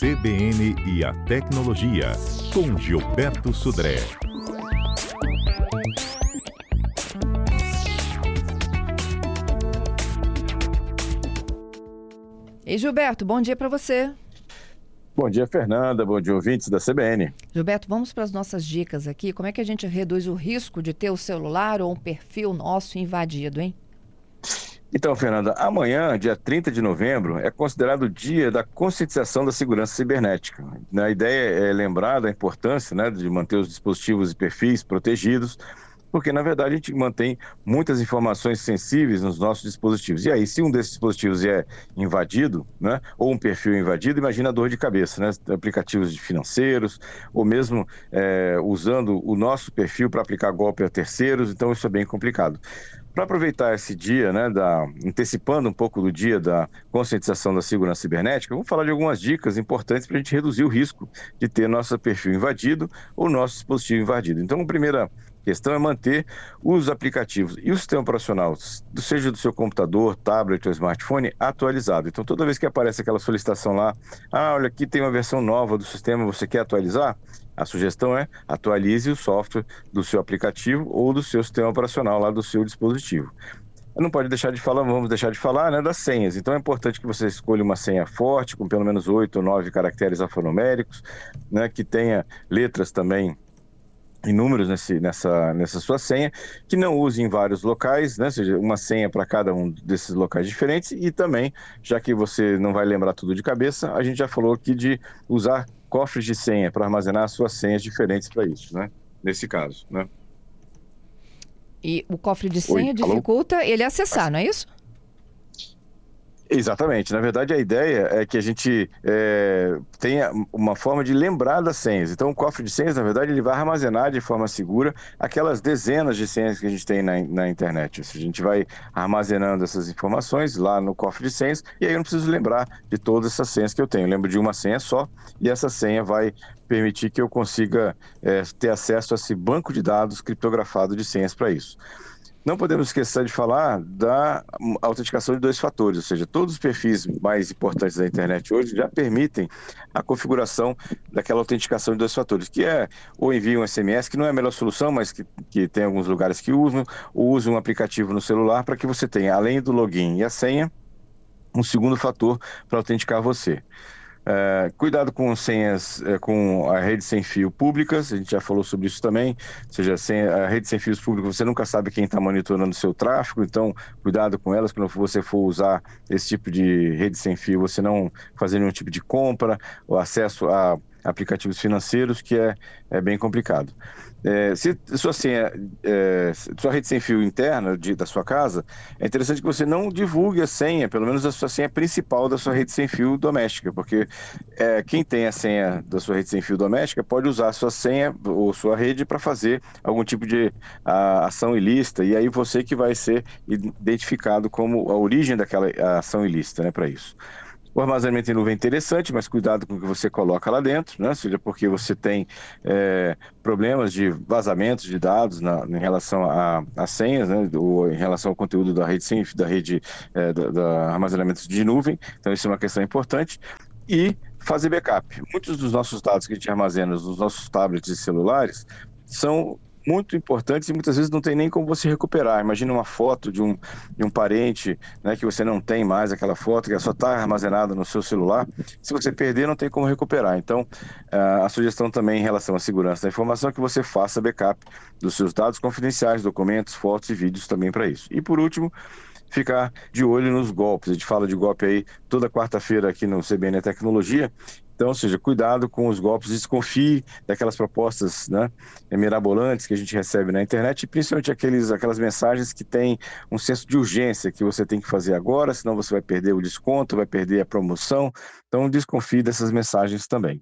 CBN e a Tecnologia, com Gilberto Sudré. Ei, Gilberto, bom dia para você. Bom dia, Fernanda. Bom dia, ouvintes da CBN. Gilberto, vamos para as nossas dicas aqui. Como é que a gente reduz o risco de ter o celular ou um perfil nosso invadido, hein? Então, Fernanda, amanhã, dia 30 de novembro, é considerado o dia da conscientização da segurança cibernética. A ideia é lembrar da importância né, de manter os dispositivos e perfis protegidos, porque na verdade a gente mantém muitas informações sensíveis nos nossos dispositivos. E aí, se um desses dispositivos é invadido, né, ou um perfil invadido, imagina a dor de cabeça, né? Aplicativos financeiros, ou mesmo é, usando o nosso perfil para aplicar golpe a terceiros, então isso é bem complicado. Para aproveitar esse dia, né, da, antecipando um pouco do dia da conscientização da segurança cibernética, vamos falar de algumas dicas importantes para a gente reduzir o risco de ter nosso perfil invadido ou nosso dispositivo invadido. Então, a primeira questão é manter os aplicativos e o sistema operacional, seja do seu computador, tablet ou smartphone, atualizado. Então, toda vez que aparece aquela solicitação lá, ah, olha, aqui tem uma versão nova do sistema, você quer atualizar? A sugestão é atualize o software do seu aplicativo ou do seu sistema operacional lá do seu dispositivo. Não pode deixar de falar, vamos deixar de falar né, das senhas. Então é importante que você escolha uma senha forte, com pelo menos oito ou nove caracteres alfanuméricos, né, que tenha letras também e números nesse, nessa, nessa sua senha, que não use em vários locais, né? Ou seja, uma senha para cada um desses locais diferentes e também, já que você não vai lembrar tudo de cabeça, a gente já falou aqui de usar cofres de senha para armazenar suas senhas diferentes para isso, né? Nesse caso, né? E o cofre de senha Oi, dificulta ele acessar, não é isso? Exatamente. Na verdade, a ideia é que a gente é, tenha uma forma de lembrar das senhas. Então, o cofre de senhas, na verdade, ele vai armazenar de forma segura aquelas dezenas de senhas que a gente tem na, na internet. Seja, a gente vai armazenando essas informações lá no cofre de senhas e aí eu não preciso lembrar de todas essas senhas que eu tenho. Eu lembro de uma senha só e essa senha vai permitir que eu consiga é, ter acesso a esse banco de dados criptografado de senhas para isso. Não podemos esquecer de falar da autenticação de dois fatores, ou seja, todos os perfis mais importantes da internet hoje já permitem a configuração daquela autenticação de dois fatores, que é ou envia um SMS, que não é a melhor solução, mas que, que tem alguns lugares que usam, ou usa um aplicativo no celular para que você tenha, além do login e a senha, um segundo fator para autenticar você. É, cuidado com senhas, é, com a rede sem fio públicas, a gente já falou sobre isso também, ou seja, sem, a rede sem fios públicos, você nunca sabe quem está monitorando o seu tráfego, então cuidado com elas, quando você for usar esse tipo de rede sem fio, você não fazer nenhum tipo de compra ou acesso a aplicativos financeiros, que é, é bem complicado. É, se sua senha, é, sua rede sem fio interna de, da sua casa, é interessante que você não divulgue a senha, pelo menos a sua senha principal da sua rede sem fio doméstica, porque é, quem tem a senha da sua rede sem fio doméstica pode usar a sua senha ou sua rede para fazer algum tipo de a, ação ilícita, e aí você que vai ser identificado como a origem daquela ação ilícita, né, para isso. O armazenamento em nuvem é interessante, mas cuidado com o que você coloca lá dentro, né? seja porque você tem é, problemas de vazamentos de dados na, em relação às senhas, né? ou em relação ao conteúdo da rede sem, da rede é, da, da armazenamento de nuvem. Então isso é uma questão importante. E fazer backup. Muitos dos nossos dados que a gente armazena nos nossos tablets e celulares são muito importantes e muitas vezes não tem nem como você recuperar. Imagina uma foto de um, de um parente né, que você não tem mais aquela foto, que só está armazenada no seu celular. Se você perder, não tem como recuperar. Então, a sugestão também em relação à segurança da informação é que você faça backup dos seus dados confidenciais, documentos, fotos e vídeos também para isso. E por último, ficar de olho nos golpes. A gente fala de golpe aí toda quarta-feira aqui no CBN Tecnologia então, ou seja, cuidado com os golpes, desconfie daquelas propostas né, mirabolantes que a gente recebe na internet, e principalmente aqueles, aquelas mensagens que têm um senso de urgência que você tem que fazer agora, senão você vai perder o desconto, vai perder a promoção. Então, desconfie dessas mensagens também.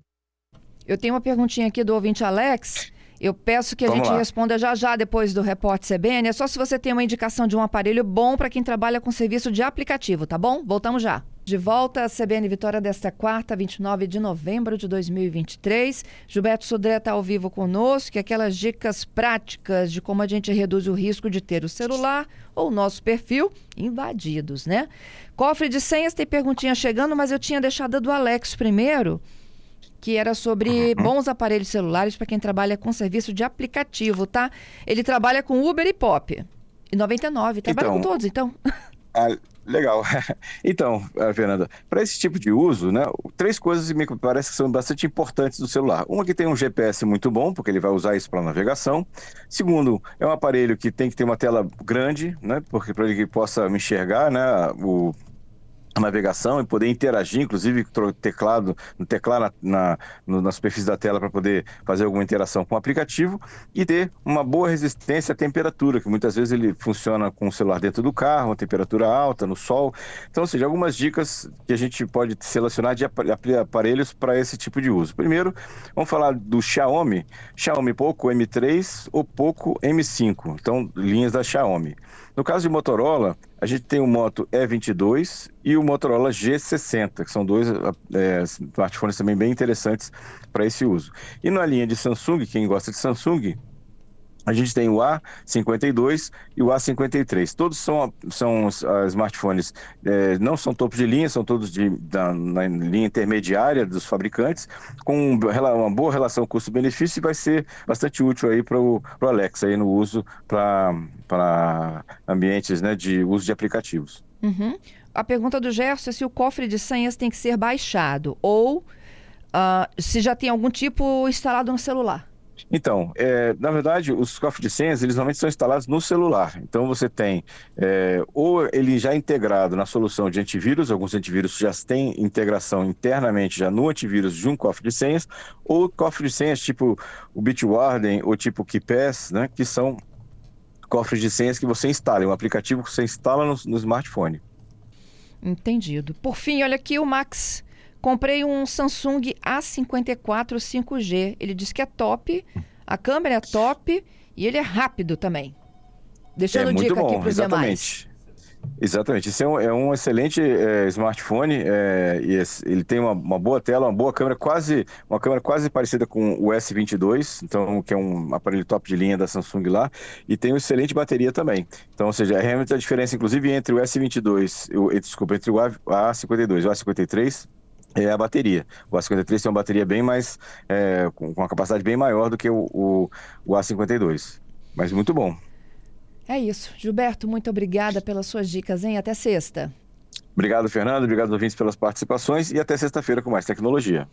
Eu tenho uma perguntinha aqui do ouvinte Alex. Eu peço que a Vamos gente lá. responda já já depois do repórter CBN. É só se você tem uma indicação de um aparelho bom para quem trabalha com serviço de aplicativo, tá bom? Voltamos já. De volta à CBN Vitória desta quarta, 29 de novembro de 2023. Gilberto Sodré está ao vivo conosco, e aquelas dicas práticas de como a gente reduz o risco de ter o celular ou o nosso perfil invadidos, né? Cofre de senhas tem perguntinha chegando, mas eu tinha deixado a do Alex primeiro. que era sobre uhum. bons aparelhos celulares para quem trabalha com serviço de aplicativo, tá? Ele trabalha com Uber e Pop. E 99, trabalha então, com todos, então. Ah, legal. Então, eh, Fernanda, para esse tipo de uso, né, três coisas me parece que são bastante importantes do celular. Uma que tem um GPS muito bom, porque ele vai usar isso para navegação. Segundo, é um aparelho que tem que ter uma tela grande, né, porque para ele possa me enxergar, né, o navegação e poder interagir, inclusive teclado, no teclado na, na, na superfície da tela para poder fazer alguma interação com o aplicativo e ter uma boa resistência à temperatura, que muitas vezes ele funciona com o celular dentro do carro, uma temperatura alta, no sol. Então, ou seja, algumas dicas que a gente pode selecionar de aparelhos para esse tipo de uso. Primeiro, vamos falar do Xiaomi, Xiaomi Poco M3 ou Poco M5, então linhas da Xiaomi. No caso de Motorola, a gente tem o Moto E22 e o Motorola G60, que são dois é, smartphones também bem interessantes para esse uso. E na linha de Samsung, quem gosta de Samsung, a gente tem o A52 e o A53. Todos são, são uh, smartphones, é, não são topos de linha, são todos de, da, na linha intermediária dos fabricantes, com uma boa relação custo-benefício e vai ser bastante útil aí para o Alex aí no uso para ambientes né, de uso de aplicativos. Uhum. A pergunta do Gerson é se o cofre de senhas tem que ser baixado ou uh, se já tem algum tipo instalado no celular. Então, é, na verdade, os cofres de senhas, eles normalmente são instalados no celular. Então, você tem é, ou ele já integrado na solução de antivírus, alguns antivírus já têm integração internamente já no antivírus de um cofre de senhas, ou cofre de senhas tipo o Bitwarden ou tipo o KeePass, né, que são cofres de senhas que você instala, é um aplicativo que você instala no, no smartphone. Entendido. Por fim, olha aqui o Max Comprei um Samsung A54 5G. Ele diz que é top, a câmera é top e ele é rápido também. Deixando é dica bom, aqui para os demais. Exatamente, esse é um, é um excelente é, smartphone é, ele tem uma, uma, boa tela, uma boa câmera, quase uma câmera quase parecida com o S22, então que é um aparelho top de linha da Samsung lá, e tem uma excelente bateria também. Então, ou seja, é realmente a diferença, inclusive entre o S22, o, desculpa, entre o A52 e o A53 é a bateria. O A53 tem uma bateria bem mais, é, com uma capacidade bem maior do que o, o, o A52. Mas muito bom. É isso. Gilberto, muito obrigada pelas suas dicas, hein? Até sexta. Obrigado, Fernando. Obrigado, ouvintes, pelas participações e até sexta-feira com mais tecnologia.